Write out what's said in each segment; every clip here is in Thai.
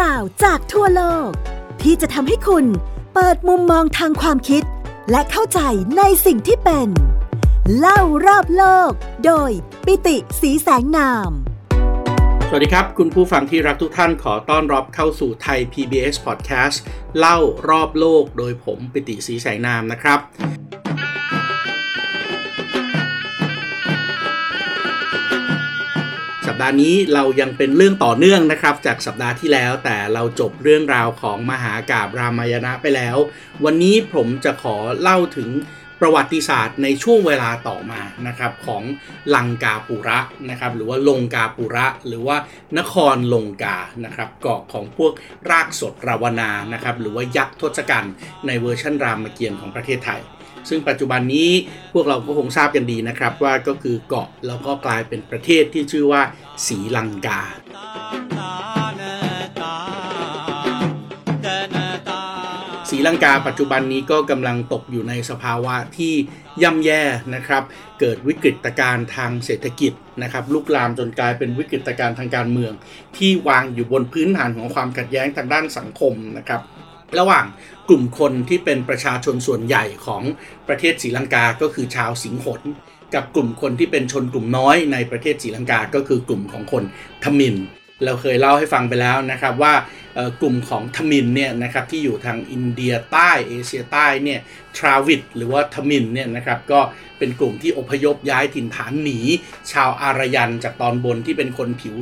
ราวจากทั่วโลก ที่จะทำให้คุณเปิดมุมมองทางความคิด และเข้าใจในสิ่งที่เป็น เล่ารอบโลก โดยปิติสีแสงนาม สวัสดีครับ คุณผู้ฟังที่รักทุกท่านขอต้อนรับเข้าสู่ไทย PBS Podcast เล่ารอบโลกโดยผมปิติสีแสงนามนะครับ ปดาห์นี้เรายังเป็นเรื่องต่อเนื่องนะครับ จากสัปดาห์ที่แล้ว แต่เราจบเรื่องราวของมหากาบรามายณะไปแล้ว วันนี้ผมจะขอเล่าถึงประวัติศาสตร์ในช่วงเวลาต่อมานะครับของลังกาปุระนะครับหรือว่าลงกาปุระ หรือว่านครลงกานะครับเกาะของพวกรากสดราวนานะครับหรือว่ายักษ์ทศกัณฐ์ในเวอร์ชันรามเกียรติ์ของประเทศไทย ซึ่งปัจจุบันนี้พวกเราก็คงทราบกันดีนะครับ ว่าก็คือเกาะแล้วก็กลายเป็นประเทศที่ชื่อว่าศรีลังกาศรีลังกาปัจจุบันนี้ก็กำลังตกอยู่ในสภาวะที่ย่ำแย่นะครับ เกิดวิกฤตการณ์ทางเศรษฐกิจนะครับลุกลามจนกลายเป็นวิกฤตการณ์ทางการเมือง ที่วางอยู่บนพื้นฐานของความขัดแย้งทางด้านสังคมนะครับ ระหว่าง กลุ่มคนที่เป็นประชาชนส่วนใหญ่ของประเทศศรีลังกาก็คือชาวสิงหนกับกลุ่มคนที่เป็นชนกลุ่มน้อยในประเทศศรีลังกาก็คือกลุ่มของคนทมิน เราเคยเล่าให้ฟังไปแล้วนะครับว่ากลุ่มของทมินเนี่ยนะครับที่อยู่ทางอินเดียใต้เอเชียใต้เนี่ยทราวิดหรือว่าทมินเนี่ยนะครับก็เป็นกลุ่มที่อพยพย้ายถิ่นฐานหนี ชาวอารยันจากตอนบนที่เป็นคนผิว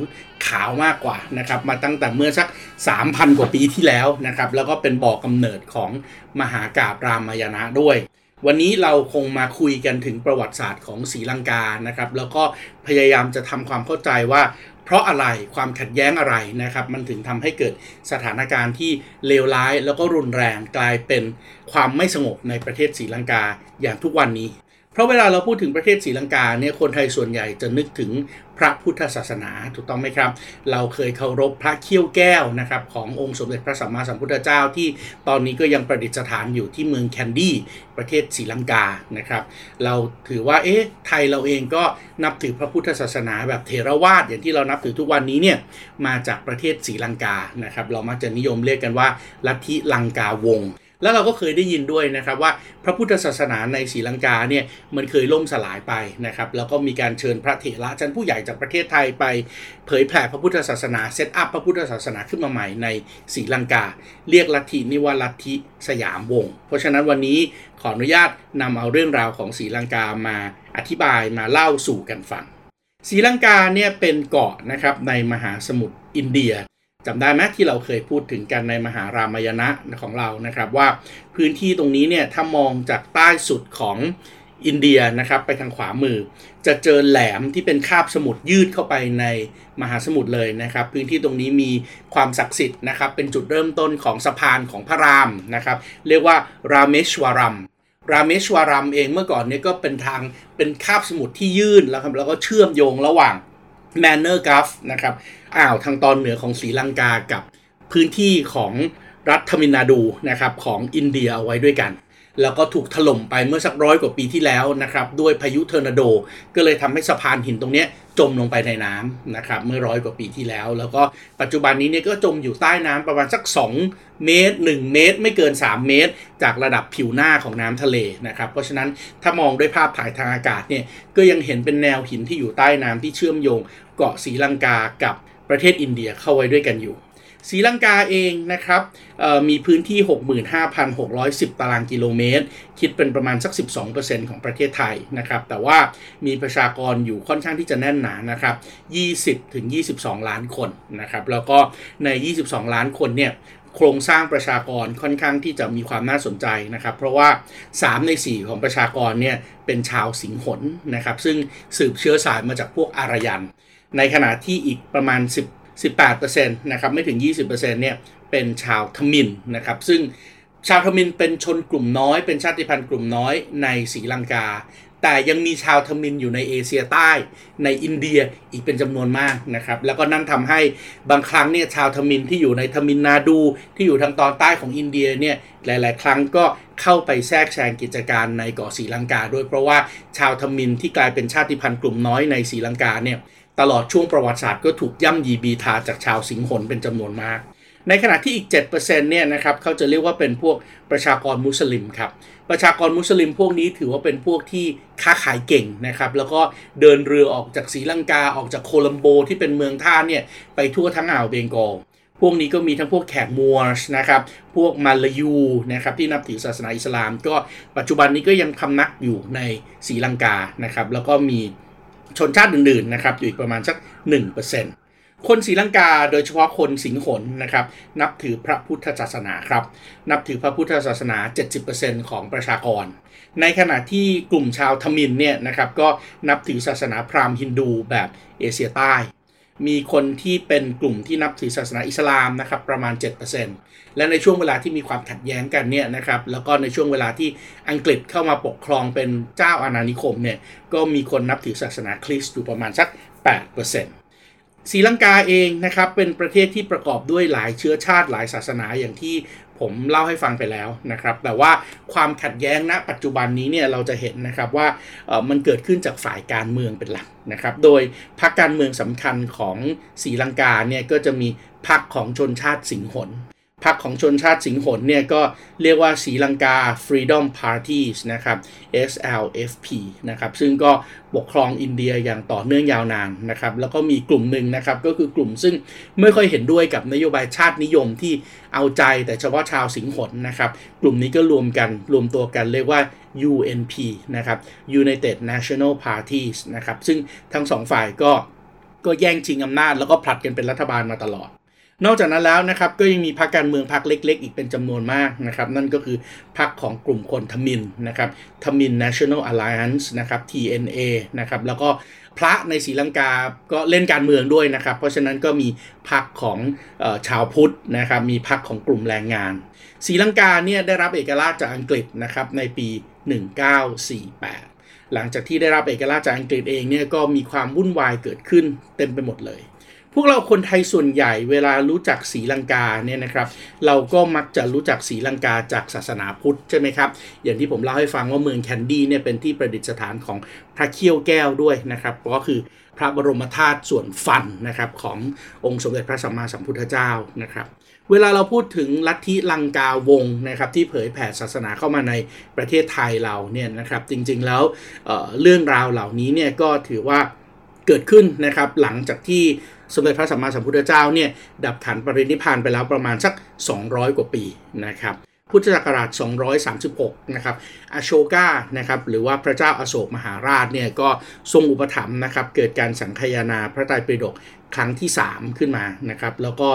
ขาวมากกว่านะครับมาตั้งแต่เมื่อสัก 3,000 กว่าปีที่แล้วนะครับแล้วก็เป็นบ่อกกำเนิดของมหากาบรามายณะด้วยวันนี้เราคงมาคุยกันถึงประวัติศาสตร์ของศรีลังกานะครับ แล้วก็พยายามจะทำความเข้าใจว่า เพราะอะไรความขัดแย้งอะไรนะครับ มันถึงทำให้เกิดสถานการณ์ที่เลวร้ายแล้วก็รุนแรงกลายเป็นความไม่สงบในประเทศศรีลังกาอย่างทุกวันนี้ เพราะเวลาเราพูดถึงประเทศศรีลังกาเนี่ยคนไทยส่วนใหญ่จะนึกถึงพระพุทธศาสนาถูกต้องไหมครับ เราเคยเคารพพระเขี้ยวแก้วนะครับขององค์สมเด็จพระสัมมาสัมพุทธเจ้าที่ตอนนี้ก็ยังประดิษฐานอยู่ที่เมืองแคนดี้ประเทศศรีลังกานะครับ เราถือว่าเอ๊ะไทยเราเองก็นับถือพระพุทธศาสนาแบบเทรวาสอย่างที่เรานับถือทุกวันนี้เนี่ยมาจากประเทศศรีลังกานะครับ เรามักจะนิยมเรียกกันว่าลัทธิลังกาวงศ์ แล้วเราก็เคยได้ยินด้วยนะครับว่าพระพุทธศาสนาในศรีลังกาเนี่ยมันเคยล่มสลายไปนะครับแล้วก็มีการเชิญพระเถระชั้นผู้ใหญ่จากประเทศไทยไป เผยแผ่พระพุทธศาสนาเซตอัพพระพุทธศาสนาขึ้นมาใหม่ในศรีลังกา เรียกลัทธินี้ว่าลัทธิสยามวงศ์เพราะฉะนั้นวันนี้ขออนุญาตนำเอาเรื่องราวของศรีลังกามาอธิบายมาเล่าสู่กันฟังศรีลังกาเนี่ยเป็นเกาะนะครับในมหาสมุทรอินเดีย จำได้ไหมที่เราเคยพูดถึงกันในมหารามายณะของเรานะครับ ว่าพื้นที่ตรงนี้เนี่ยถ้ามองจากใต้สุดของอินเดียนะครับไปทางขวามือ จะเจอแหลมที่เป็นคาบสมุทรยืดเข้าไปในมหาสมุทรเลยนะครับ พื้นที่ตรงนี้มีความศักดิ์สิทธิ์นะครับ เป็นจุดเริ่มต้นของสะพานของพระรามนะครับ เรียกว่ารามเมชวารัมรามเมชวารัมเองเมื่อก่อนเนี่ยก็เป็นทางเป็นคาบสมุทรที่ยื่นแล้วครับแล้วก็เชื่อมโยงระหว่าง Mannar Gulf นะครับอ่าวทางตอนเหนือของศรีลังกากับพื้นที่ของรัฐทมินนาดูนะครับของอินเดียเอาไว้ด้วยกัน แล้วก็ถูกถล่มไปเมื่อสักร้อยกว่าปีที่แล้วนะครับด้วยพายุเทอร์นาโด ก็เลยทำให้สะพานหินตรงนี้ จมลงไปในน้ำนะครับเมื่อร้อยกว่าปีที่แล้ว แล้วก็ปัจจุบันนี้เนี่ยก็จมอยู่ใต้น้ำประมาณสัก 2 เมตร 1 เมตร ไม่เกิน 3 เมตร จากระดับผิวหน้าของน้ำทะเลนะครับเพราะฉะนั้นถ้ามองด้วยภาพถ่ายทางอากาศเนี่ยก็ยังเห็นเป็นแนวหินที่อยู่ใต้น้ำที่เชื่อมโยง เกาะศรีลังกากับประเทศอินเดียเข้าไว้ด้วยกันอยู่ ศรีลังกาเองนะครับมีพื้นที่ 65,610 ตารางกิโลเมตร คิดเป็นประมาณสัก 12%ของประเทศไทยนะครับ แต่ว่ามีประชากรอยู่ค่อนข้างที่จะแน่นหนานะครับ 20ถึง22 ล้านคนนะครับ แล้วก็ใน 22 ล้านคนเนี่ยโครงสร้างประชากรค่อนข้างที่จะมีความน่าสนใจนะครับ เพราะว่า 3 ใน 4 ของประชากรเนี่ยเป็นชาวสิงหลนะครับ ซึ่งสืบเชื้อสายมาจากพวกอารยัน ในขณะที่อีกประมาณ 10 18%นะครับไม่ถึง 20%เนี่ยเป็นชาวทมิฬนะครับซึ่งชาวทมิฬเป็นชนกลุ่มน้อย เป็นชาติพันธุ์กลุ่มน้อยในศรีลังกา แต่ยังมีชาวทมิฬอยู่ในเอเชียใต้ในอินเดียอีกเป็นจำนวนมากนะครับแล้วก็นั่นทำให้บางครั้งเนี่ยชาวทมิฬที่อยู่ในทมิฬนาดูที่อยู่ทางตอนใต้ของอินเดียเนี่ยหลาย ๆ ครั้งก็เข้าไปแทรกแซงกิจการในเกาะศรีลังกาด้วยเพราะว่าชาวทมินที่กลายเป็นชาติพันธุ์กลุ่มน้อยในศรีลังกาเนี่ย ตลอดช่วงประวัติศาสตร์ก็ถูกย่ำยีบีทาจากชาวสิงหนเป็นจำนวนมาก ในขณะที่อีก 7%เนี่ยนะครับเขาจะเรียกว่าเป็นพวกประชากรมุสลิมครับ ประชากรมุสลิมพวกนี้ถือว่าเป็นพวกที่ค้าขายเก่งนะครับ แล้วก็เดินเรือออกจากศรีลังกาออกจากโคลัมโบที่เป็นเมืองท่าเนี่ยไปทั่วทั้งอ่าวเบงกอลพวกนี้ก็มีทั้งพวกแขกมัวชนะครับ พวกมาลายูนะครับที่นับถือศาสนาอิสลาม ก็ปัจจุบันนี้ก็ยังพำนักอยู่ในศรีลังกานะครับ แล้วก็มี ชนชาติอื่นๆนะครับอยู่อีกประมาณสัก 1%คนศรีลังกาโดยเฉพาะคนสิงหนนะครับนับถือพระพุทธศาสนาครับนับถือพระพุทธศาสนา 70%ของประชากร ในขณะที่กลุ่มชาวทมินเนี่ยนะครับก็นับถือศาสนาพราหมณ์ฮินดูแบบเอเชียใต้ มีคนที่เป็นกลุ่มที่นับถือศาสนาอิสลามนะครับประมาณ 7%และในช่วงเวลาที่มีความขัดแย้งกันเนี่ยนะครับแล้วก็ในช่วงเวลาที่อังกฤษเข้ามาปกครองเป็นเจ้าอาณานิคมเนี่ยก็มีคนนับถือศาสนาคริสต์อยู่ประมาณสัก 8%ศรีลังกาเองนะครับเป็นประเทศที่ประกอบด้วยหลายเชื้อชาติหลายศาสนาอย่างที่ ผมเล่าให้ฟังไปแล้วนะครับ แต่ว่าความขัดแย้งณปัจจุบันนี้เนี่ยเราจะเห็นนะครับว่ามันเกิดขึ้นจากฝ่ายการเมืองเป็นหลักนะครับ โดยพรรคการเมืองสำคัญของศรีลังกาเนี่ยก็จะมีพรรคของชนชาติสิงหน พรรคของชนชาติสิงหนเนี่ยก็เรียกว่าศรีลังกา Freedom Parties นะครับ SLFP นะครับซึ่งก็ปกครองอินเดียอย่างต่อเนื่องยาวนานนะครับแล้วก็มีกลุ่มหนึ่งนะครับก็คือกลุ่มซึ่งไม่ค่อยเห็นด้วยกับนโยบายชาตินิยมที่เอาใจแต่เฉพาะชาวสิงหนนะครับกลุ่มนี้ก็รวมกันรวมตัวกันเรียกว่า UNP นะครับ United National Parties นะครับซึ่งทั้งสองฝ่ายก็ก็แย่งชิงอำนาจแล้วก็ผลัดกันเป็นรัฐบาลมาตลอด นอกจากนั้นแล้วนะครับก็ยังมีพรรคการเมืองพรรคเล็ก ๆ อีกเป็นจำนวนมากนะครับนั่นก็คือพรรคของกลุ่มคนทมินนะครับทมิน National Alliance นะครับ TNA นะครับแล้วก็พระในศรีลังกาก็เล่นการเมืองด้วยนะครับ เพราะฉะนั้นก็มีพรรคของอชาวพุทธนะครับ มีพรรคของกลุ่มแรงงานศรีลังกาเนี่ยได้รับเอกราชจากอังกฤษนะครับในปี 1948 หลังจากที่ได้รับเอกราชจากอังกฤษเองเนี่ยก็มีความวุ่นวายเกิดขึ้นเต็มไปหมดเลย พวกเราคนไทยส่วนใหญ่เวลารู้จักศรีลังกาเนี่ยนะครับเราก็มักจะรู้จักศรีลังกาจากศาสนาพุทธใช่ไหมครับอย่างที่ผมเล่าให้ฟังว่าเมืองแคนดี้เนี่ยเป็นที่ประดิษฐานของพระเขี้ยวแก้วด้วยนะครับก็คือพระบรมธาตุส่วนฟันนะครับขององค์สมเด็จพระสัมมาสัมพุทธเจ้านะครับเวลาเราพูดถึงลัทธิลังกาวงนะครับที่เผยแผ่ศาสนาเข้ามาในประเทศไทยเราเนี่ยนะครับจริงๆแล้วเเรื่องราวเหล่านี้เนี่ยก็ถือว่าเกิดขึ้นนะครับหลังจากที่ สมเด็จพระสัมมาสัมพุทธเจ้าเนี่ยดับขันปรินิพานไปแล้วประมาณสัก 200 กว่าปีนะครับพุทธศักราช 236 นะครับอโชกานะครับ หรือว่าพระเจ้าอโศกมหาราชเนี่ยก็ทรงอุปถัมภ์นะครับ เกิดการสังคายนาพระไตรปิฎกครั้งที่ 3 ขึ้นมานะครับ แล้วก็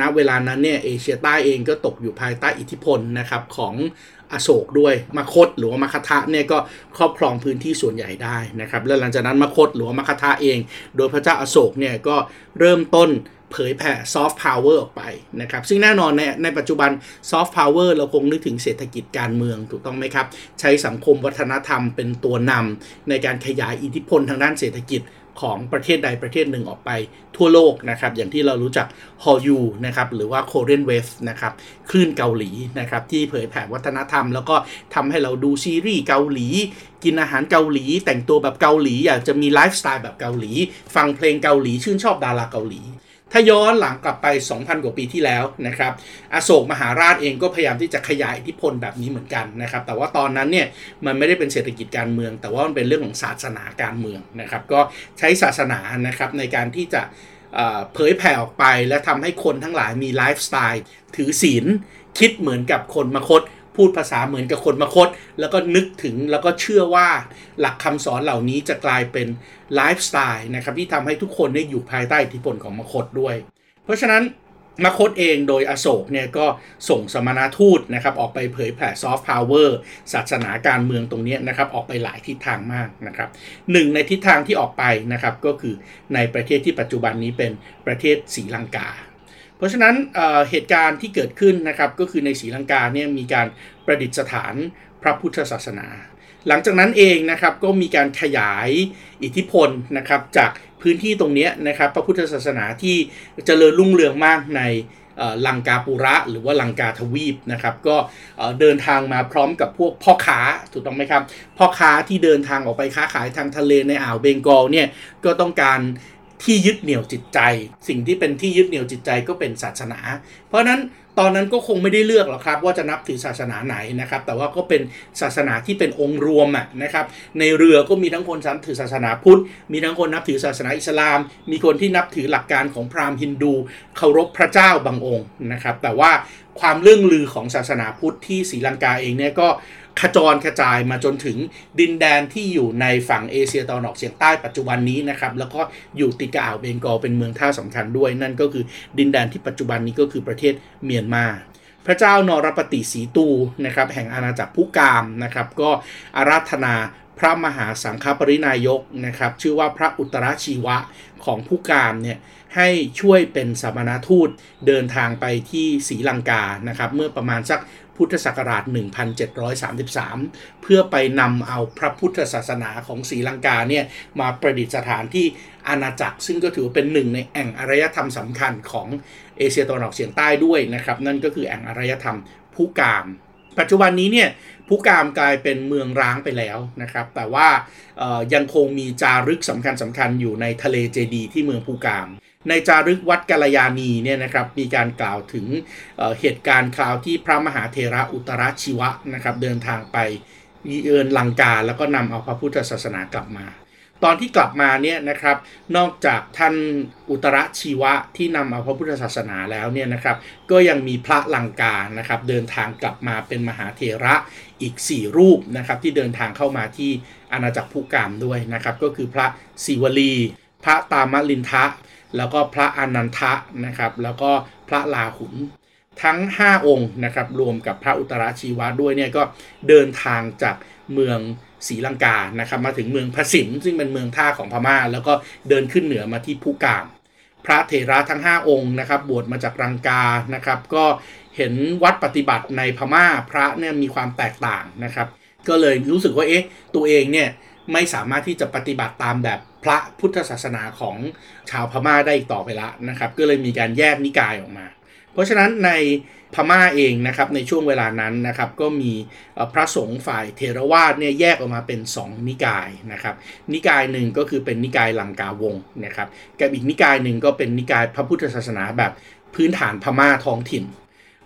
ณเวลานั้นเนี่ยเอเชียใต้เองก็ตกอยู่ภายใต้อิทธิพลนะครับของ อโศกด้วยมคตหรือว่ามคทะเนี่ยก็ครอบครองพื้นที่ส่วนใหญ่ได้นะครับแล้วหลังจากนั้นมคตหรือว่ามคทะเอง โดยพระเจ้าอโศกเนี่ยก็เริ่มต้นเผยแผ่ซอฟต์พาวเวอร์ออกไปนะครับ ซึ่งแน่นอนในในปัจจุบันซอฟต์พาวเวอร์เราคงนึกถึงเศรษฐกิจการเมืองถูกต้องไหมครับ ใช้สังคมวัฒนธรรมเป็นตัวนำในการขยายอิทธิพลทางด้านเศรษฐกิจ ของประเทศใดประเทศหนึ่งออกไปทั่วโลกนะครับ อย่างที่เรารู้จักฮันรยูนะครับหรือว่า Korean Wave นะครับคลื่นเกาหลีนะครับที่เผยแผ่วัฒนธรรม แล้วก็ทำให้เราดูซีรีส์เกาหลี กินอาหารเกาหลี แต่งตัวแบบเกาหลี อยากจะมีไลฟ์สไตล์แบบเกาหลี ฟังเพลงเกาหลีชื่นชอบดาราเกาหลี ถ้าย้อนหลังกลับไป 2,000 กว่าปีที่แล้วนะครับอโศกมหาราชเองก็พยายามที่จะขยายอิทธิพลแบบนี้เหมือนกันนะครับ แต่ว่าตอนนั้นเนี่ยมันไม่ได้เป็นเศรษฐกิจการเมือง แต่ว่ามันเป็นเรื่องของศาสนาการเมืองนะครับ ก็ใช้ศาสนานะครับในการที่จะเผยแผ่ออกไปและทำให้คนทั้งหลายมีไลฟ์สไตล์ถือศีลคิดเหมือนกับคนมคต พูดภาษาเหมือนกับคนมคต แล้วก็นึกถึงแล้วก็เชื่อว่าหลักคำสอนเหล่านี้จะกลายเป็นไลฟ์สไตล์นะครับที่ทำให้ทุกคนได้อยู่ภายใต้อิทธิพลของมคตด้วย เพราะฉะนั้นมคตเองโดยอโศกเนี่ยก็ส่งสมณทูตนะครับออกไปเผยแผ่ซอฟต์พาวเวอร์ศาสนาการเมืองตรงนี้นะครับออกไปหลายทิศทางมากนะครับหนึ่งในทิศทางที่ออกไปนะครับก็คือในประเทศที่ปัจจุบันนี้เป็นประเทศศรีลังกา เพราะฉะนั้นเหตุการณ์ที่เกิดขึ้นนะครับก็คือในศรีลังกาเนี่ยมีการประดิษฐานพระพุทธศาสนา หลังจากนั้นเองนะครับก็มีการขยายอิทธิพลนะครับจากพื้นที่ตรงนี้นะครับพระพุทธศาสนาที่เจริญรุ่งเรืองมากในลังกาปุระหรือว่าลังกาทวีปนะครับก็เดินทางมาพร้อมกับพวกพ่อค้าถูกต้องไหมครับพ่อค้าที่เดินทางออกไปค้าขายทางทะเลในอ่าวเบงกอลเนี่ยก็ต้องการ ที่ยึดเหนี่ยวจิตใจ สิ่งที่เป็นที่ยึดเหนี่ยวจิตใจก็เป็นศาสนา เพราะนั้นตอนนั้นก็คงไม่ได้เลือกหรอกครับ ว่าจะนับถือศาสนาไหนนะครับ แต่ว่าก็เป็นศาสนาที่เป็นองค์รวมนะครับ ในเรือก็มีทั้งคนนับถือศาสนาพุทธ มีทั้งคนนับถือศาสนาอิสลาม มีคนที่นับถือหลักการของพราหมณ์ฮินดู เคารพพระเจ้าบางองค์นะครับ แต่ว่าความเรื่องลือของศาสนาพุทธที่ศรีลังกาเองเนี่ยก็ ขจรกระจายมาจนถึงดินแดนที่อยู่ในฝั่งเอเชียตะวันออกเฉียงใต้ปัจจุบันนี้นะครับแล้วก็อยู่ติดกับอ่าวเบงกอลเป็นเมืองท่าสำคัญด้วย นั่นก็คือดินแดนที่ปัจจุบันนี้ก็คือประเทศเมียนมาพระเจ้านรปฏิสีตูนะครับแห่งอาณาจักรผู้กามนะครับก็อาราธนาพระมหาสังฆปรินายกนะครับชื่อว่าพระอุตรชีวะของผู้กามเนี่ยให้ช่วยเป็นสมณทูตเดินทางไปที่ศรีลังกานะครับเมื่อประมาณสัก พุทธศักราช 1733 เพื่อไปนำเอาพระพุทธศาสนาของศรีลังกาเนี่ยมาประดิษฐานที่อาณาจักร ซึ่งก็ถือเป็นหนึ่งในแอ่งอารยธรรมสำคัญของเอเชียตะวันออกเฉียงใต้ด้วยนะครับ นั่นก็คือแอ่งอารยธรรมผู้กาม ปัจจุบันนี้เนี่ยผู้กามกลายเป็นเมืองร้างไปแล้วนะครับ แต่ว่ายังคงมีจารึกสำคัญสำคัญอยู่ในทะเลเจดีที่เมืองภูกาม ในจารึกวัดกาลยานีเนี่ยนะครับมีการกล่าวถึงเเหตุการณ์คราวที่พระมหาเทระอุตรชีวะนะครับเดินทางไปเยือนลังกาแล้วก็นำเอาพระพุทธศาสนากลับมา ตอนที่กลับมาเนี่ยนะครับนอกจากท่านอุตรชีวะที่นำเอาพระพุทธศาสนาแล้วเนี่ยนะครับก็ยังมีพระลังกานะครับเดินทางกลับมาเป็นมหาเทระอีก 4 รูปนะครับที่เดินทางเข้ามาที่อาณาจักรภูกามด้วยนะครับก็คือพระศิวลี พระตามลินทะ แล้วก็พระอนันทะนะครับ แล้วก็พระลาหุนทั้ง 5 องค์นะครับรวมกับพระอุตราชีวะด้วยเนี่ยก็เดินทางจากเมืองศรีลังกานะครับมาถึงเมืองพระสิมซึ่งเป็นเมืองท่าของพม่า แล้วก็เดินขึ้นเหนือมาที่ภูกาม พระเถระทั้ง 5 องค์นะครับบวชมาจากรังกานะครับก็เห็นวัดปฏิบัติในพม่าพระเนี่ยมีความแตกต่างนะครับ ก็เลยรู้สึกว่าเอ๊ะตัวเองเนี่ยไม่สามารถที่จะปฏิบัติตามแบบ พระพุทธศาสนาของชาวพม่าได้อีกต่อไปละนะครับ ก็เลยมีการแยกนิกายออกมา เพราะฉะนั้นในพม่าเองนะครับในช่วงเวลานั้นนะครับก็มีพระสงฆ์ฝ่ายเทรวาสเนี่ยแยกออกมาเป็น 2 นิกายนะครับนิกายหนึ่งก็คือเป็นนิกายลังกาวงนะครับกับอีกนิกายหนึ่งก็เป็นนิกายพระพุทธศาสนาแบบพื้นฐานพม่าท้องถิ่น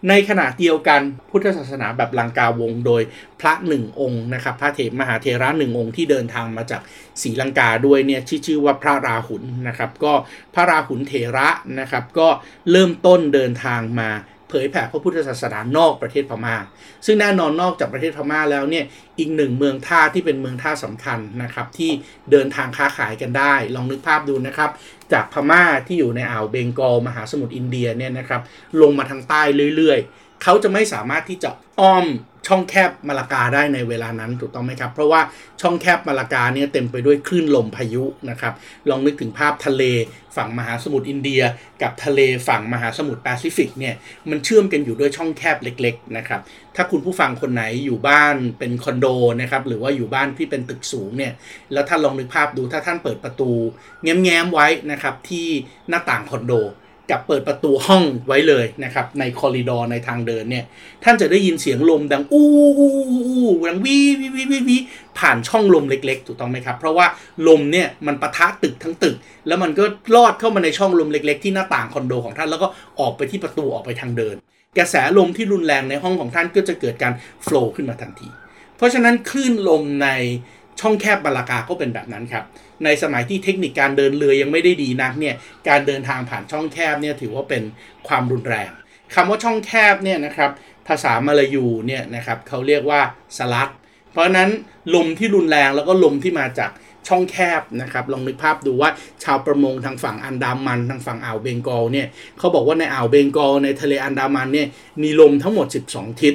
ในขณะเดียวกันพุทธศาสนาแบบลังกาวง โดยพระหนึ่งองค์นะครับพระเถรมหาเทระหนึ่งองค์ที่เดินทางมาจากศรีลังกาด้วยเนี่ยชื่อชื่อว่าพระราหุลนะครับ ก็พระราหุลเถระนะครับก็เริ่มต้นเดินทางมาเผยแผ่พระพุทธศาสนานอกประเทศพมา่า ซึ่งแน่นอนนอกจากประเทศพม่าแล้วเนี่ย อีกหนึ่งเมืองท่าที่เป็นเมืองท่าสำคัญนะครับที่เดินทางค้าขายกันได้ ลองนึกภาพดูนะครับ จากพม่าที่อยู่ในอ่าวเบงกอลมหาสมุทรอินเดียเนี่ยนะครับลงมาทางใต้เรื่อยๆ เขาจะไม่สามารถที่จะอ้อมช่องแคบมาลากาได้ในเวลานั้นถูกต้องไหมครับ เพราะว่าช่องแคบมาลากาเนี่ยเต็มไปด้วยคลื่นลมพายุนะครับ ลองนึกถึงภาพทะเลฝั่งมหาสมุทรอินเดีย กับทะเลฝั่งมหาสมุทรแปซิฟิกเนี่ยมันเชื่อมกันอยู่ด้วยช่องแคบเล็กๆนะครับ ถ้าคุณผู้ฟังคนไหนอยู่บ้านเป็นคอนโดนะครับหรือว่าอยู่บ้านที่เป็นตึกสูงเนี่ยแล้วท่านลองนึกภาพดูถ้าท่านเปิดประตู แง้มๆไว้นะครับที่หน้าต่างคอนโด กับเปิดประตูห้องไว้เลยนะครับ ใน corridor ในทางเดินเนี่ย ท่านจะได้ยินเสียงลมดังอู้อู้อู้ดังวีวีวีวีวีผ่านช่องลมเล็ก ๆ ถูกต้องไหมครับ เพราะว่าลมเนี่ยมันปะทะตึกทั้งตึก แล้วมันก็ลอดเข้ามาในช่องลมเล็ก ๆ ที่หน้าต่างคอนโดของท่านแล้วก็ออกไปที่ประตูออกไปทางเดิน กระแสลมที่รุนแรงในห้องของท่านก็จะเกิดการโฟล์ขึ้นมาทันที เพราะฉะนั้นคลื่นลมในช่องแคบบาลากาก็เป็นแบบนั้นครับ ในสมัยที่เทคนิคการเดินเรือยังไม่ได้ดีนักเนี่ยการเดินทางผ่านช่องแคบเนี่ยถือว่าเป็นความรุนแรงคำว่าช่องแคบเนี่ยนะครับภาษามาลายูเนี่ยนะครับเขาเรียกว่าสลัดเพราะนั้นลมที่รุนแรงแล้วก็ลมที่มาจากช่องแคบนะครับลองนึกภาพดูว่าชาวประมงทางฝั่งอันดามันทางฝั่งอ่าวเบงกอลเนี่ยเขาบอกว่าในอ่าวเบงกอลในทะเลอันดามันเนี่ยมีลมทั้งหมด 12 ทิศ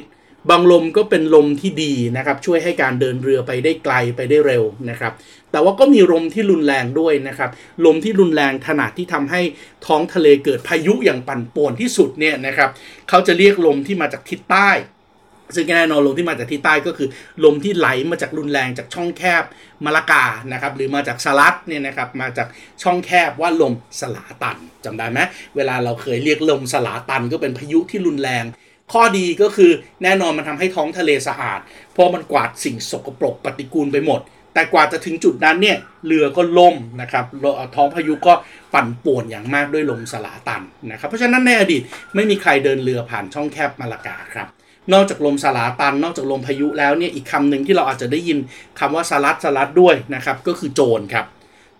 บางลมก็เป็นลมที่ดีนะครับช่วยให้การเดินเรือไปได้ไกลไปได้เร็วนะครับ แต่ว่าก็มีลมที่รุนแรงด้วยนะครับ ลมที่รุนแรงขนาดที่ทำให้ท้องทะเลเกิดพายุอย่างปั่นป่วนที่สุดเนี่ยนะครับเขาจะเรียกลมที่มาจากทิศใต้ ซึ่งแน่นอนลมที่มาจากทิศใต้ก็คือ ลมที่ไหลมาจากรุนแรงจากช่องแคบมาลากานะครับหรือมาจากสลัดเนี่ยนะครับมาจากช่องแคบว่าลมสลาตันจำได้ไหมเวลาเราเคยเรียกลมสลาตันก็เป็นพายุที่รุนแรง ข้อดีก็คือแน่นอนมันทำให้ท้องทะเลสะอาด เพราะมันกวาดสิ่งสกปรกปฏิกูลไปหมด แต่กว่าจะถึงจุดนั้นเนี่ยเรือก็ล่มนะครับท้องพายุก็ปั่นป่วนอย่างมากด้วยลมสลาตันนะครับเพราะฉะนั้นในอดีตไม่มีใครเดินเรือผ่านช่องแคบมาลากาครับนอกจากลมสลาตัน นอกจากลมพายุแล้วเนี่ยอีกคำหนึ่งที่เราอาจจะได้ยินคำว่าสลัดสลัดด้วยนะครับก็คือโจรครับ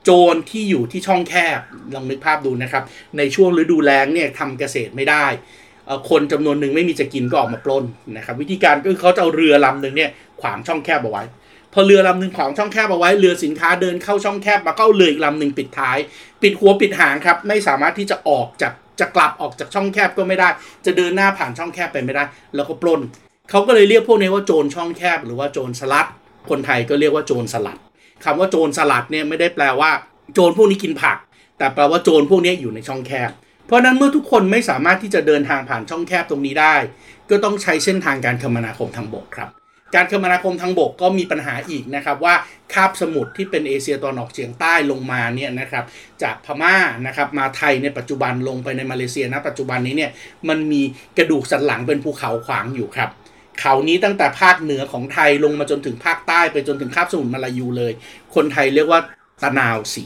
โจรที่อยู่ที่ช่องแคบลองนึกภาพดูนะครับ ในช่วงฤดูแล้งเนี่ยทำเกษตรไม่ได้ คนจำนวนหนึ่งไม่มีจะกินก็ออกมาปล้นนะครับ วิธีการก็คือเขาจะเอาเรือลำหนึ่งเนี่ยขวางช่องแคบเอาไว้ พอเรือลำหนึ่งขวางช่องแคบเอาไว้เรือสินค้าเดินเข้าช่องแคบมาก็เรืออีกลำหนึ่งปิดท้าย ปิดหัวปิดหางครับไม่สามารถที่จะออกจากจะกลับออกจากช่องแคบก็ไม่ได้ จะเดินหน้าผ่านช่องแคบไปไม่ได้ แล้วก็ปล้นเขาก็เลยเรียกพวกนี้ว่าโจรช่องแคบ หรือว่าโจรสลัด คนไทยก็เรียกว่าโจรสลัดคำว่าโจรสลัดเนี่ยไม่ได้แปลว่า โจรพวกนี้กินผัก แต่แปลว่าโจรพวกนี้อยู่ในช่องแคบ เพราะนั้นเมื่อทุกคนไม่สามารถที่จะเดินทางผ่านช่องแคบตรงนี้ได้ ก็ต้องใช้เส้นทางการคมนาคมทางบกครับ การคมนาคมทางบกก็มีปัญหาอีกนะครับว่าคาบสมุทรที่เป็นเอเชียตะวันออกเฉียงใต้ลงมาเนี่ยนะครับจากพม่านะครับมาไทยในปัจจุบันลงไปในมาเลเซียนะปัจจุบันนี้เนี่ยมันมีกระดูกสันหลังเป็นภูเขาขวางอยู่ครับเขานี้ตั้งแต่ภาคเหนือของไทยลงมาจนถึงภาคใต้ไปจนถึงคาบสมุทรมาลายูเลย คนไทยเรียกว่าตะนาวสี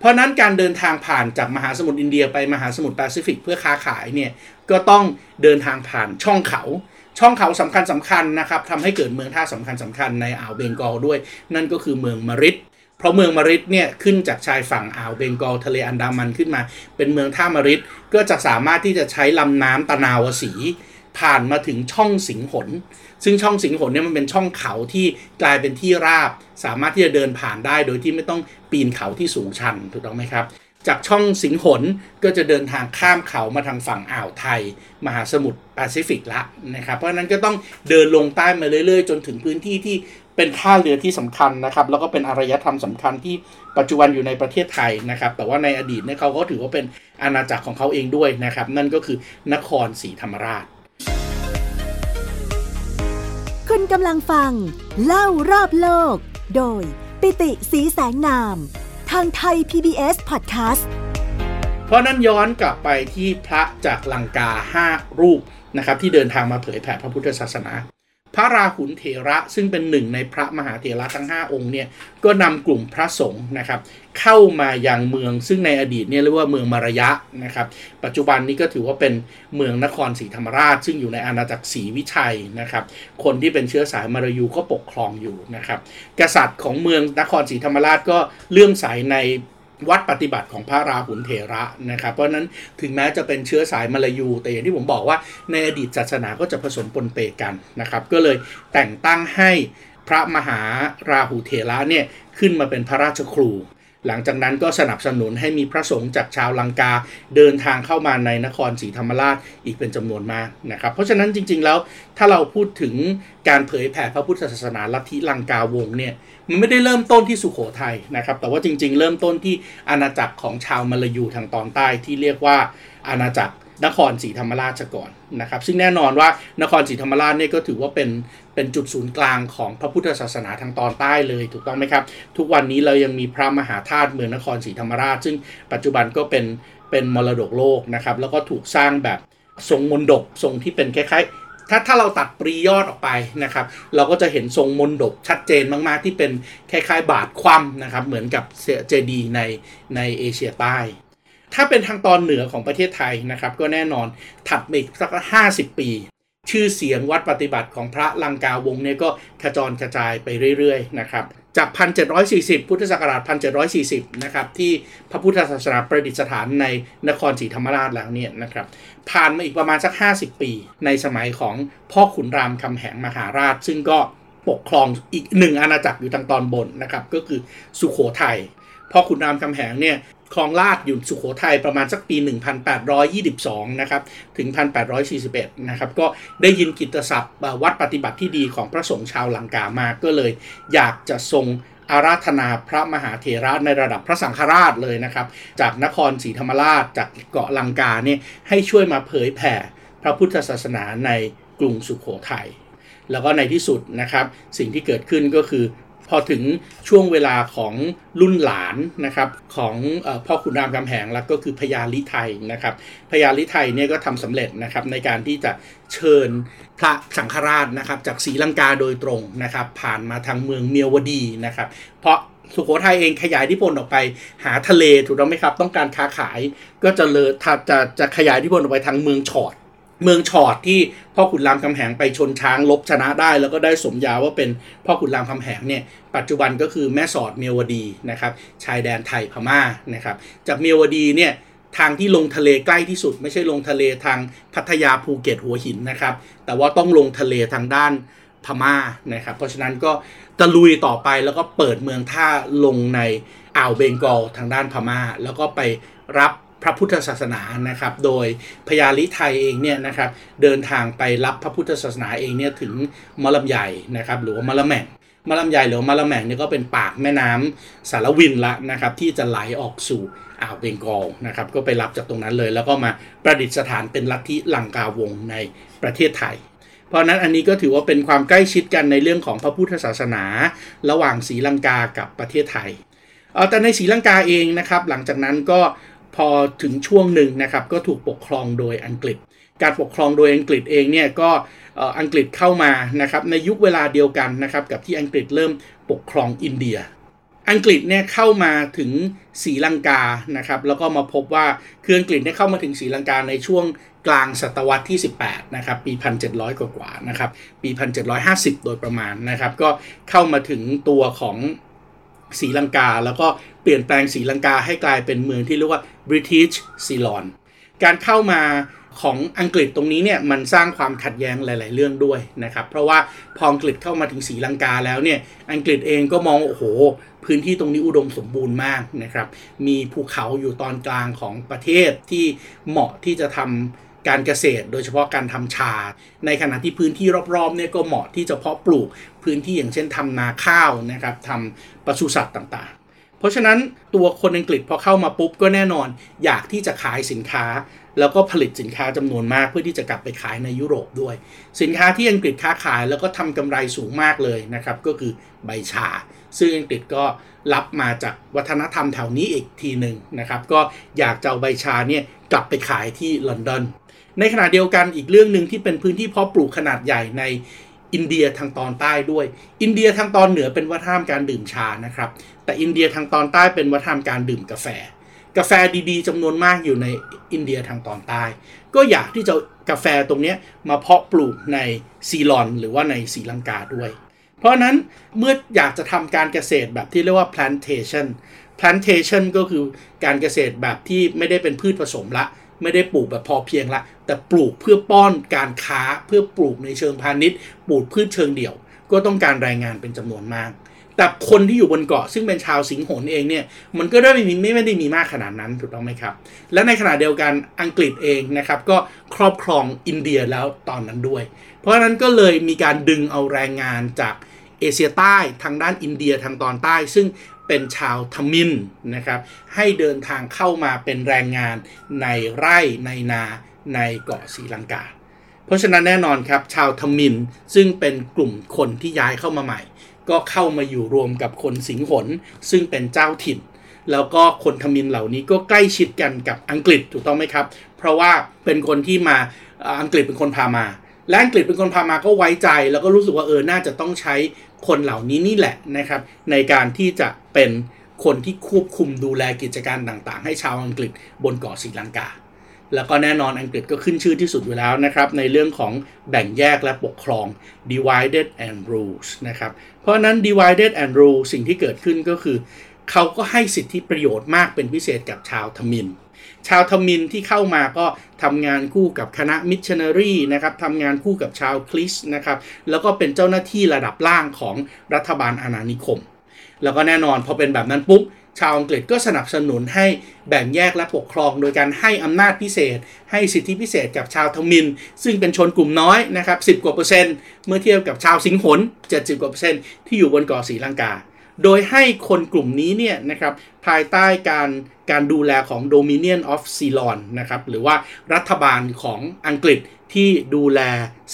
เพราะนั้นการเดินทางผ่านจากมหาสมุทรอินเดียไปมหาสมุทรแปซิฟิกเพื่อค้าขายเนี่ยก็ต้องเดินทางผ่านช่องเขา ช่องเขาสำคัญสำคัญนะครับทำให้เกิดเมืองท่าสำคัญสำคัญในอ่าวเบงกอลด้วย นั่นก็คือเมืองมาริดเพราะเมืองมาริดเนี่ยขึ้นจากชายฝั่งอ่าวเบงกอลทะเลอันดามันขึ้นมา เป็นเมืองท่ามาริดก็จะสามารถที่จะใช้ลำน้ำตะนาวสี ผ่านมาถึงช่องสิงหน ซึ่งช่องสิงหนเนี่ยมันเป็นช่องเขาที่กลายเป็นที่ราบ สามารถที่จะเดินผ่านได้ โดยที่ไม่ต้องปีนเขาที่สูงชันถูกต้องไหมครับ จากช่องสิงหนก็จะเดินทางข้ามเขามาทางฝั่งอ่าวไทย มหาสมุทรแปซิฟิกละนะครับ เพราะนั้นก็ต้องเดินลงใต้มาเรื่อยๆ จนถึงพื้นที่ที่เป็นท่าเรือที่สำคัญนะครับ แล้วก็เป็นอารยธรรมสำคัญที่ปัจจุบันอยู่ในประเทศไทยนะครับ แต่ว่าในอดีตเนี่ยเขาก็ถือว่าเป็นอาณาจักรของเขาเองด้วยนะครับ นั่นก็คือนครศรีธรรมราช คุณกำลังฟัง เล่ารอบโลก โดย ปิติสีแสงนาม ทางไทย PBS Podcast เพราะนั้นย้อนกลับไปที่พระจากลังกาห้ารูปนะครับที่เดินทางมาเผยแผ่พระพุทธศาสนา พระราหุลเถระซึ่งเป็นหนึ่งในพระมหาเถระทั้ง 5 องค์เนี่ยก็นำกลุ่มพระสงฆ์นะครับเข้ามายังเมืองซึ่งในอดีตเนี่ยเรียกว่าเมืองมารยะนะครับปัจจุบันนี้ก็ถือว่าเป็นเมืองนครศรีธรรมราช ซึ่งอยู่ในอาณาจักรศรีวิชัยนะครับคนที่เป็นเชื้อสายมารยูก็ปกครองอยู่นะครับกษัตริย์ของเมืองนครศรีธรรมราชก็เลื่อมใสใน วัดปฏิบัติของพระราหุลเถระนะครับ เพราะนั้นถึงแม้จะเป็นเชื้อสายมาลายู แต่อย่างที่ผมบอกว่าในอดีตศาสนาก็จะผสมปนเปกันนะครับ ก็เลยแต่งตั้งให้พระมหาราหุเถระเนี่ยขึ้นมาเป็นพระราชครู หลังจากนั้นก็สนับสนุนให้มีพระสงฆ์จากชาวลังกาเดินทางเข้ามาในนครศรีธรรมราชอีกเป็นจำนวนมากนะครับ เพราะฉะนั้นจริง ๆ แล้วถ้าเราพูดถึงการเผยแผ่พระพุทธศาสนาลัทธิลังกาวงเนี่ยมันไม่ได้เริ่มต้นที่สุโขทัยนะครับ แต่ว่าจริง ๆ เริ่มต้นที่อาณาจักรของชาวมลายูทางตอนใต้ที่เรียกว่าอาณาจักร นครศรีธรรมราชก่อนนะครับ ซึ่งแน่นอนว่านครศรีธรรมราชเนี่ยก็ถือว่าเป็นเป็นจุดศูนย์กลางของพระพุทธศาสนาทางตอนใต้เลยถูกต้องไหมครับ ทุกวันนี้เรายังมีพระมหาธาตุเมืองนครศรีธรรมราช ซึ่งปัจจุบันก็เป็นเป็นมรดกโลกนะครับ แล้วก็ถูกสร้างแบบทรงมนดบทรงที่เป็นคล้ายๆถ้าถ้าเราตัดปรียอดออกไปนะครับ เราก็จะเห็นทรงมนดบชัดเจนมาก ๆ ที่เป็นคล้าย ๆ บาทคว่ำนะครับ เหมือนกับเจดีในในเอเชียใต้ ถ้าเป็นทางตอนเหนือของประเทศไทยนะครับ ก็แน่นอนถัดมาอีกสักห้าสิบปี ชื่อเสียงวัดปฏิบัติของพระลังกาวงเนี่ยก็ขจรกระจายไปเรื่อยๆนะครับจาก 1740 พุทธศักราช 1740 นะครับ ที่พระพุทธศาสนาประดิษฐานในนครศรีธรรมราชแล้วเนี่ยนะครับ ผ่านมาอีกประมาณสัก 50 ปี ในสมัยของพ่อขุนรามคำแหงมหาราช ซึ่งก็ปกครองอีกหนึ่งอาณาจักรอยู่ทางตอนบนนะครับ ก็คือสุขโขทยัยพ่อขุนรามคำแหงเนี่ย คลองลาดอยู่สุขโขทัยประมาณสักปี 1822 นะครับ ถึง 1841 นะครับ ก็ได้ยินกิตศัพท์วัดปฏิบัติที่ดีของพระสงฆ์ชาวลังกามาก็เลย อยากจะทรงอาราธนาพระมหาเถระในระดับพระสังฆราชเลยนะครับ จากนครศรีธรรมราชจากเกาะลังกาเนี่ยให้ช่วยมาเผยแผ่พระพุทธศาสนาในกรุงสุขโขทัยแล้วก็ในที่สุดนะครับ สิ่งที่เกิดขึ้นก็คือ พอถึงช่วงเวลาของรุ่นหลานนะครับของอพ่อขุนรามคำแหงแล้วก็คือพญาลิไทยนะครับพญาลิไทยเนี่ยก็ทำสำเร็จนะครับในการที่จะเชิญพระสังฆราชนะครับจากศรีลังกาโดยตรงนะครับผ่านมาทางเมืองเมียวดีนะครับเพราะสุโขทัยเองขยายที่พลออกไปหาทะเลถูกต้องไหมครับ ต้องการค้าขายก็จะเลยจะจะขยายที่พลออกไปทางเมืองฉอด เมืองชอดที่พ่อขุนรามคำแหงไปชนช้างลบชนะได้ แล้วก็ได้สมญาว่าเป็นพ่อขุนรามคำแหงเนี่ยปัจจุบันก็คือแม่สอดเมียวดีนะครับชายแดนไทยพม่านะครับจากเมียวดีเนี่ยทางที่ลงทะเลใกล้ที่สุด ไม่ใช่ลงทะเลทางพัทยาภูเก็ตหัวหินนะครับ แต่ว่าต้องลงทะเลทางด้านพม่านะครับ เพราะฉะนั้นก็ตะลุยต่อไปแล้วก็เปิดเมืองท่าลงในอ่าวเบงกอลทางด้านพม่า แล้วก็ไปรับ พระพุทธศาสนานะครับ โดยพญาลิไทยเองเนี่ยนะครับเดินทางไปรับพระพุทธศาสนาเองเนี่ยถึงมะลำใหญ่นะครับหรือว่ามะละแม่งมะลำใหญ่หรือมะละแม่งเนี่ยก็เป็นปากแม่น้ำสารวินละนะครับที่จะไหลออกสู่อ่าวเบงกอลนะครับก็ไปรับจากตรงนั้นเลย แล้วก็มาประดิษฐานเป็นลัทธิลังกาวงในประเทศไทยเพราะนั้นอันนี้ก็ถือว่าเป็นความใกล้ชิดกันในเรื่องของพระพุทธศาสนา ระหว่างศรีลังกากับประเทศไทยเอาแต่ในศรีลังกาเองนะครับ หลังจากนั้นก็ พอถึงช่วงหนึ่งนะครับก็ถูกปกครองโดยอังกฤษ การปกครองโดยอังกฤษเองเนี่ยก็อังกฤษเข้ามานะครับในยุคเวลาเดียวกันนะครับกับที่อังกฤษเริ่มปกครองอินเดีย อังกฤษเนี่ยเข้ามาถึงศรีลังกานะครับแล้วก็มาพบว่าคืออังกฤษเนี่ยเข้ามาถึงศรีลังกาในช่วงกลางศตวรรษที่ 18 นะครับ ปี 1700 กว่านะครับ ปี 1750 โดยประมาณนะครับ ก็เข้ามาถึงตัวของศรีลังกาแล้วก็ เปลี่ยนแปลงศรีลังกาให้กลายเป็นเมืองที่เรียกว่า British Ceylon การเข้ามาของอังกฤษตรงนี้เนี่ยมันสร้างความขัดแย้งหลาย ๆ เรื่องด้วยนะครับ เพราะว่าพออังกฤษเข้ามาถึงศรีลังกาแล้วเนี่ยอังกฤษเองก็มองโอ้โห พื้นที่ตรงนี้อุดมสมบูรณ์มากนะครับ มีภูเขาอยู่ตอนกลางของประเทศที่เหมาะที่จะทำการเกษตร โดยเฉพาะการทำชา ในขณะที่พื้นที่รอบ ๆ เนี่ยก็เหมาะที่จะเพาะปลูกพื้นที่อย่างเช่นทำนาข้าวนะครับทำปศุสัตว์ต่าง เพราะฉะนั้นตัวคนอังกฤษพอเข้ามาปุ๊บก็แน่นอน อยากที่จะขายสินค้า แล้วก็ผลิตสินค้าจำนวนมากเพื่อที่จะกลับไปขายในยุโรปด้วย สินค้าที่อังกฤษค้าขายแล้วก็ทำกำไรสูงมากเลยนะครับก็คือใบชา ซึ่งอังกฤษก็รับมาจากวัฒนธรรมแถวนี้อีกทีหนึ่งนะครับก็อยากจะเอาใบชาเนี่ยกลับไปขายที่ลอนดอนในขณะเดียวกันอีกเรื่องหนึ่งที่เป็นพื้นที่เพาะปลูกขนาดใหญ่ในอินเดียทางตอนใต้ด้วย อินเดียทางตอนเหนือเป็นวัฒนธรรมการดื่มชานะครับ แต่อินเดียทางตอนใต้เป็นวัฒนธรรมการดื่มกาแฟ กาแฟดีๆจำนวนมากอยู่ในอินเดียทางตอนใต้ ก็อยากที่จะกาแฟตรงนี้มาเพาะปลูกในซีลอนหรือว่าในศรีลังกาด้วย เพราะนั้นเมื่ออยากจะทำการเกษตรแบบที่เรียกว่า plantation plantation ก็คือการเกษตรแบบที่ไม่ได้เป็นพืชผสมละ ไม่ได้ปลูกแบบพอเพียงละ แต่ปลูกเพื่อป้อนการค้าเพื่อปลูกในเชิงพาณิชย์ ปลูกพืชเชิงเดี่ยว ก็ต้องการแรงงานเป็นจำนวนมาก แต่คนที่อยู่บนเกาะซึ่งเป็นชาวสิงหนเองเนี่ย มันก็ได้ไม่มีไม่ได้มีมากขนาดนั้นถูกต้องไหมครับ และในขณะเดียวกันอังกฤษเองนะครับ ก็ครอบครองอินเดียแล้วตอนนั้นด้วย เพราะฉะนั้นก็เลยมีการดึงเอาแรงงานจากเอเชียใต้ทางด้านอินเดียทางตอนใต้ ซึ่งเป็นชาวทมินนะครับ ให้เดินทางเข้ามาเป็นแรงงานในไร่ในนาในเกาะศรีลังกา เพราะฉะนั้นแน่นอนครับชาวทมินซึ่งเป็นกลุ่มคนที่ย้ายเข้ามาใหม่ ก็เข้ามาอยู่รวมกับคนสิงหนซึ่งเป็นเจ้าถิ่น แล้วก็คนทมินเหล่านี้ก็ใกล้ชิดกันกับอังกฤษถูกต้องไหมครับ เพราะว่าเป็นคนที่มาอังกฤษเป็นคนพามา และอังกฤษเป็นคนพามาก็ไว้ใจ แล้วก็รู้สึกว่าเออน่าจะต้องใช้คนเหล่านี้นี่แหละนะครับ ในการที่จะเป็นคนที่ควบคุมดูแลกิจการต่างๆ ให้ชาวอังกฤษบนเกาะศรีลังกา แล้วก็แน่นอนอังกฤษก็ขึ้นชื่อที่สุดอยู่แล้วนะครับ ในเรื่องของแบ่งแยกและปกครอง divided and rules นะครับ เพราะนั้น divided and rule สิ่งที่เกิดขึ้นก็คือ เขาก็ให้สิทธิประโยชน์มากเป็นพิเศษกับชาวทมิน ชาวทมินที่เข้ามาก็ทำงานคู่กับคณะมิชชันนารีนะครับทำงานคู่กับชาวคริสนะครับ แล้วก็เป็นเจ้าหน้าที่ระดับล่างของรัฐบาลอาณานิคม แล้วก็แน่นอนพอเป็นแบบนั้นปุ๊บ ชาวอังกฤษก็สนับสนุนให้แบ่งแยกและปกครอง โดยการให้อำนาจพิเศษ ให้สิทธิพิเศษกับชาวทมิน ซึ่งเป็นชนกลุ่มน้อยนะครับ10 กว่าเปอร์เซ็นต์เมื่อเทียบกับชาวสิงหน70 กว่าเปอร์เซ็นต์ที่อยู่บนเกาะศรีลังกา โดยให้คนกลุ่มนี้เนี่ยนะครับภายใต้การการดูแลของ Dominion of Ceylon นะครับหรือว่ารัฐบาลของอังกฤษที่ดูแล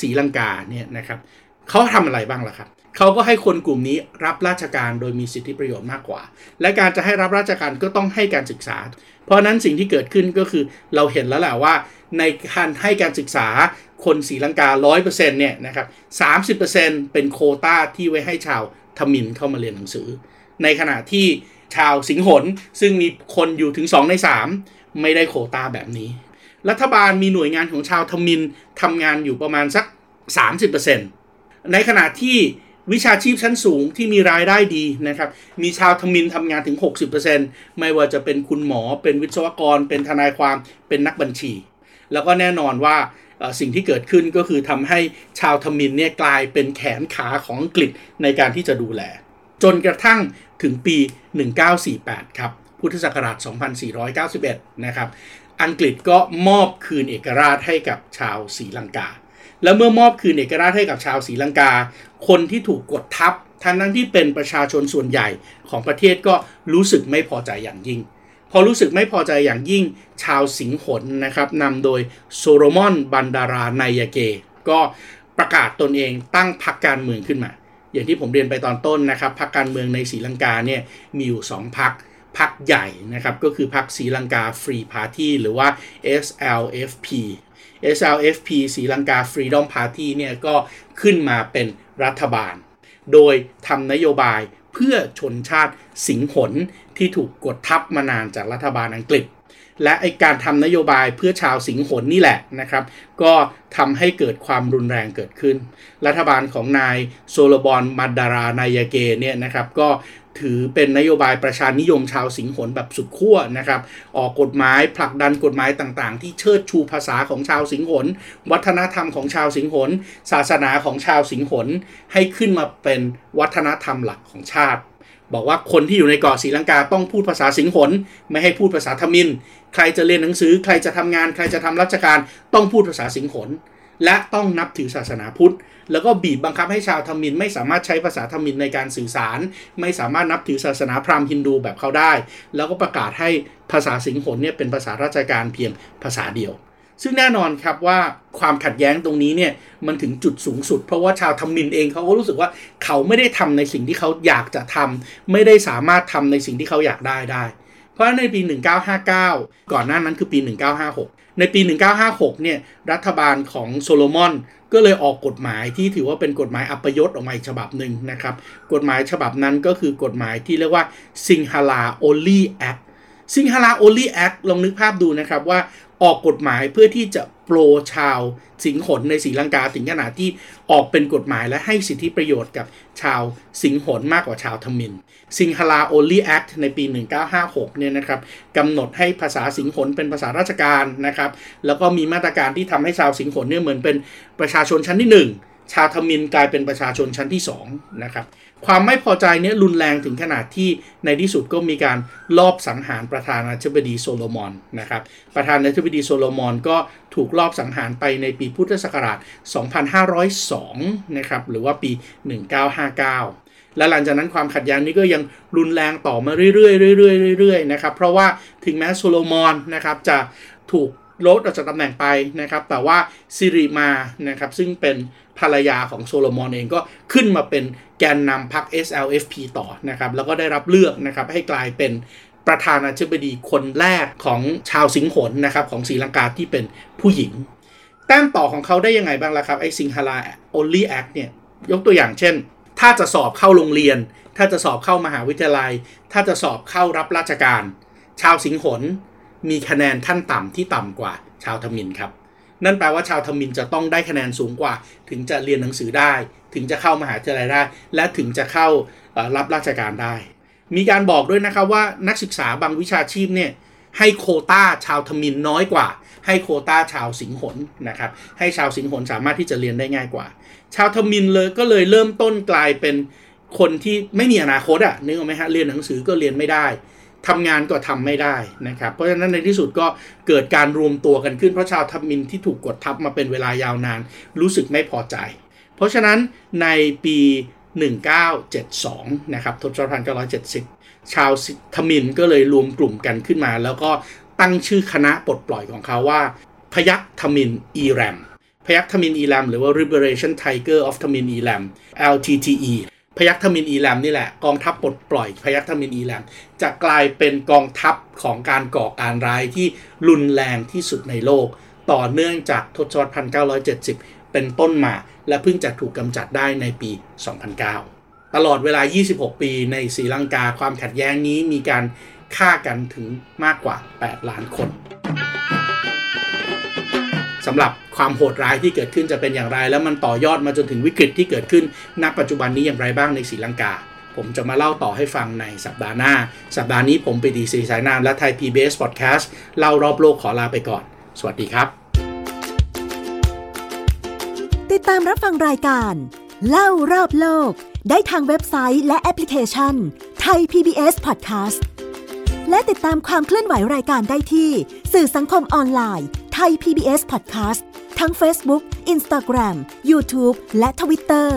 ศรีลังกาเนี่ยนะครับเขาทำอะไรบ้างล่ะครับ เขาก็ให้คนกลุ่มนี้รับราชการโดยมีสิทธิประโยชน์มากกว่า และการจะให้รับราชการก็ต้องให้การศึกษา เพราะนั้นสิ่งที่เกิดขึ้นก็คือเราเห็นแล้วแหละว่า ในการให้การศึกษาคนศรีลังกา 100%เนี่ยนะครับ30%เป็นโคต้าที่ไว้ให้ชาวทมินเข้ามาเรียนหนังสือ ในขณะที่ชาวสิงหนซึ่งมีคนอยู่ถึง 2 ใน 3 ไม่ได้โคต้าแบบนี้ รัฐบาลมีหน่วยงานของชาวทมินทำงานอยู่ประมาณสัก 30%ในขณะที่ วิชาชีพชั้นสูงที่มีรายได้ดีนะครับ มีชาวทมินทำงานถึง 60%ไม่ว่าจะเป็นคุณหมอ เป็นวิศวกร เป็นทนายความ เป็นนักบัญชี แล้วก็แน่นอนว่าสิ่งที่เกิดขึ้นก็คือทำให้ชาวทมินเนี่ยกลายเป็นแขนขาของอังกฤษในการที่จะดูแล จนกระทั่งถึงปี 1948 ครับ พุทธศักราช 2491 นะครับ อังกฤษก็มอบคืนเอกราชให้กับชาวศรีลังกา แล้วเมื่อมอบคืนเอกราชให้กับชาวศรีลังกา คนที่ถูกกดทับทั้งนั้นที่เป็นประชาชนส่วนใหญ่ของประเทศก็รู้สึกไม่พอใจอย่างยิ่ง พอรู้สึกไม่พอใจอย่างยิ่งชาวสิงหนนะครับนำโดยโซโลมอนบันดารานายเก ก็ประกาศตนเองตั้งพรรคการเมืองขึ้นมา อย่างที่ผมเรียนไปตอนต้นนะครับพรรคการเมืองในศรีลังกาเนี่ยมีอยู่ 2พรรคพรรคใหญ่นะครับก็คือพรรค Sri Lanka Free Party หรือว่า SLFP SLFP Sri Lanka Freedom Party เนี่ยก็ขึ้นมาเป็นรัฐบาล โดยทำนโยบายเพื่อชนชาติสิงหลที่ถูกกดทับมานานจากรัฐบาลอังกฤษ และไอการทำนโยบายเพื่อชาวสิงหนนี่แหละนะครับ ก็ทำให้เกิดความรุนแรงเกิดขึ้น รัฐบาลของนายโซโลบอนมาดารานายเกเนี่ยนะครับ ก็ ถือเป็นนโยบายประชานิยมชาวสิงหนแบบสุดขั้วนะครับ ออกกฎหมายผลักดันกฎหมายต่างๆ ที่เชิดชูภาษาของชาวสิงหนวัฒนธรรมของชาวสิงหนศาสนาของชาวสิงหนให้ขึ้นมาเป็นวัฒนธรรมหลักของชาติ บอกว่าคนที่อยู่ในเกาะศรีลังกาต้องพูดภาษาสิงหนไม่ให้พูดภาษาทมิน ใครจะเรียนหนังสือ ใครจะทำงาน ใครจะทำราชการต้องพูดภาษาสิงหน และต้องนับถือศาสนาพุทธ แล้วก็บีบบังคับให้ชาวทมินไม่สามารถใช้ภาษาทมินในการสื่อสาร ไม่สามารถนับถือศาสนาพราหมณ์ฮินดูแบบเขาได้ แล้วก็ประกาศให้ภาษาสิงหนเนี่ยเป็นภาษาราชการเพียงภาษาเดียว ซึ่งแน่นอนครับว่าความขัดแย้งตรงนี้เนี่ยมันถึงจุดสูงสุด เพราะว่าชาวทมินเองเขาก็รู้สึกว่าเขาไม่ได้ทำในสิ่งที่เขาอยากจะทำไม่ได้สามารถทำในสิ่งที่เขาอยากได้ได้ เพราะในปี 1959 ก่อนหน้านั้นคือปี 1956 ในปี 1956 เนี่ยรัฐบาลของโซโลมอนก็เลยออกกฎหมายที่ถือว่าเป็นกฎหมายอัปยศออกมาอีกฉบับหนึ่งนะครับ กฎหมายฉบับนั้นก็คือกฎหมายที่เรียกว่า Sinhala Only Act Sinhala Only Act ลองนึกภาพดูนะครับว่าออกกฎหมายเพื่อที่จะ proชาวสิงหลในศรีลังกาถึงขนาดที่ออกเป็นกฎหมายและให้สิทธิประโยชน์กับชาวสิงหลมากกว่าชาวทมิฬ Sinhala Only Act ในปี 1956 เนี่ยนะครับกำหนดให้ภาษาสิงหลเป็นภาษาราชการนะครับ แล้วก็มีมาตรการที่ทำให้ชาวสิงหลเนี่ยเหมือนเป็นประชาชนชั้นที่ 1ชาวทมิฬกลายเป็นประชาชนชั้นที่2นะครับความไม่พอใจเนี่ยรุนแรงถึงขนาดที่ในที่สุดก็มีการลอบสังหารประธานาธิบดีโซโลมอนนะครับประธานาธิบดีโซโลมอนก็ถูกลอบสังหารไปในปีพุทธศักราช 2502 นะครับหรือว่าปี 1959 และหลังจากนั้นความขัดแย้งนี้ก็ยังรุนแรงต่อมาเรื่อยๆเรื่อยๆเรื่อยๆนะครับเพราะว่าถึงแม้โซโลมอนนะครับจะถูกปลดออกจากตำแหน่งไปนะครับ แต่ว่าซิริมานะครับซึ่งเป็นภรรยาของโซโลมอนเองก็ขึ้นมาเป็นแกนนำพรรค SLFP ต่อนะครับ แล้วก็ได้รับเลือกนะครับให้กลายเป็นประธานาธิบดีคนแรกของชาวสิงหลนะครับของศรีลังกาที่เป็นผู้หญิง แต้มต่อของเขาได้ยังไงบ้างล่ะครับ ไอ้ Sinhala Only Act เนี่ย ยกตัวอย่างเช่น ถ้าจะสอบเข้าโรงเรียน ถ้าจะสอบเข้ามหาวิทยาลัย ถ้าจะสอบเข้ารับราชการ ชาวสิงหลมีคะแนนขั้นต่ำที่ต่ำกว่าชาวทมิฬครับ นั่นแปลว่าชาวทมิฬจะต้องได้คะแนนสูงกว่า ถึงจะเรียนหนังสือได้ ถึงจะเข้ามหาวิทยาลัยได้ และถึงจะเข้ารับราชการได้ มีการบอกด้วยนะครับว่านักศึกษาบางวิชาชีพเนี่ยให้โควตาชาวทมิฬน้อยกว่า ให้โควตาชาวสิงหลนะครับ ให้ชาวสิงหลสามารถที่จะเรียนได้ง่ายกว่า ชาวทมิฬเลยก็เลยเริ่มต้นกลายเป็นคนที่ไม่มีอนาคตอะ่ะนึกออกไหมฮะเรียนหนังสือก็เรียนไม่ได้ทำงานก็ทำไม่ได้นะครับ เพราะฉะนั้นในที่สุดก็เกิดการรวมตัวกันขึ้นเพราะชาวทมิฬที่ถูกกดทับมาเป็นเวลายาวนาน รู้สึกไม่พอใจ เพราะฉะนั้นในปี 1972 นะครับทศวรรษ1970 ชาวทมิฬก็เลยรวมกลุ่มกันขึ้นมา แล้วก็ ตั้งชื่อคณะปลดปล่อยของเขาว่า พยัคฆ์ทมิฬอีแลมพยัคฆ์ทมิฬอีแลมหรือว่า Liberation Tiger of Tamil Eelam LTTE พยัคฆ์ทมิฬอีแลมนี่แหละกองทัพปลดปล่อยพยัคฆ์ทมิฬอีแลมจะกลายเป็นกองทัพของการก่อการร้ายที่รุนแรงที่สุดในโลก ต่อเนื่องจากทศวรรษ 1970 เป็นต้นมา และเพิ่งจะถูกกำจัดได้ในปี 2009 ตลอดเวลา 26 ปีในศรีลังกาความขัดแย้งนี้มีการ ฆ่ากันถึงมากกว่า 8 ล้านคนสำหรับความโหดร้ายที่เกิดขึ้นจะเป็นอย่างไร แล้วมันต่อยอดมาจนถึงวิกฤตที่เกิดขึ้นณปัจจุบันนี้อย่างไรบ้างในศรีลังกา ผมจะมาเล่าต่อให้ฟังในสัปดาห์หน้า สัปดาห์นี้ผมไปดีซีสายนามและไทย PBS Podcast เล่ารอบโลกขอลาไปก่อน สวัสดีครับ ติดตามรับฟังรายการ เล่ารอบโลก ได้ทางเว็บไซต์และแอปพลิเคชันไทย PBS Podcast และติดตามความเคลื่อนไหวรายการได้ที่ สื่อสังคมออนไลน์ Thai PBS Podcast ทั้ง Facebook Instagram YouTube และ Twitter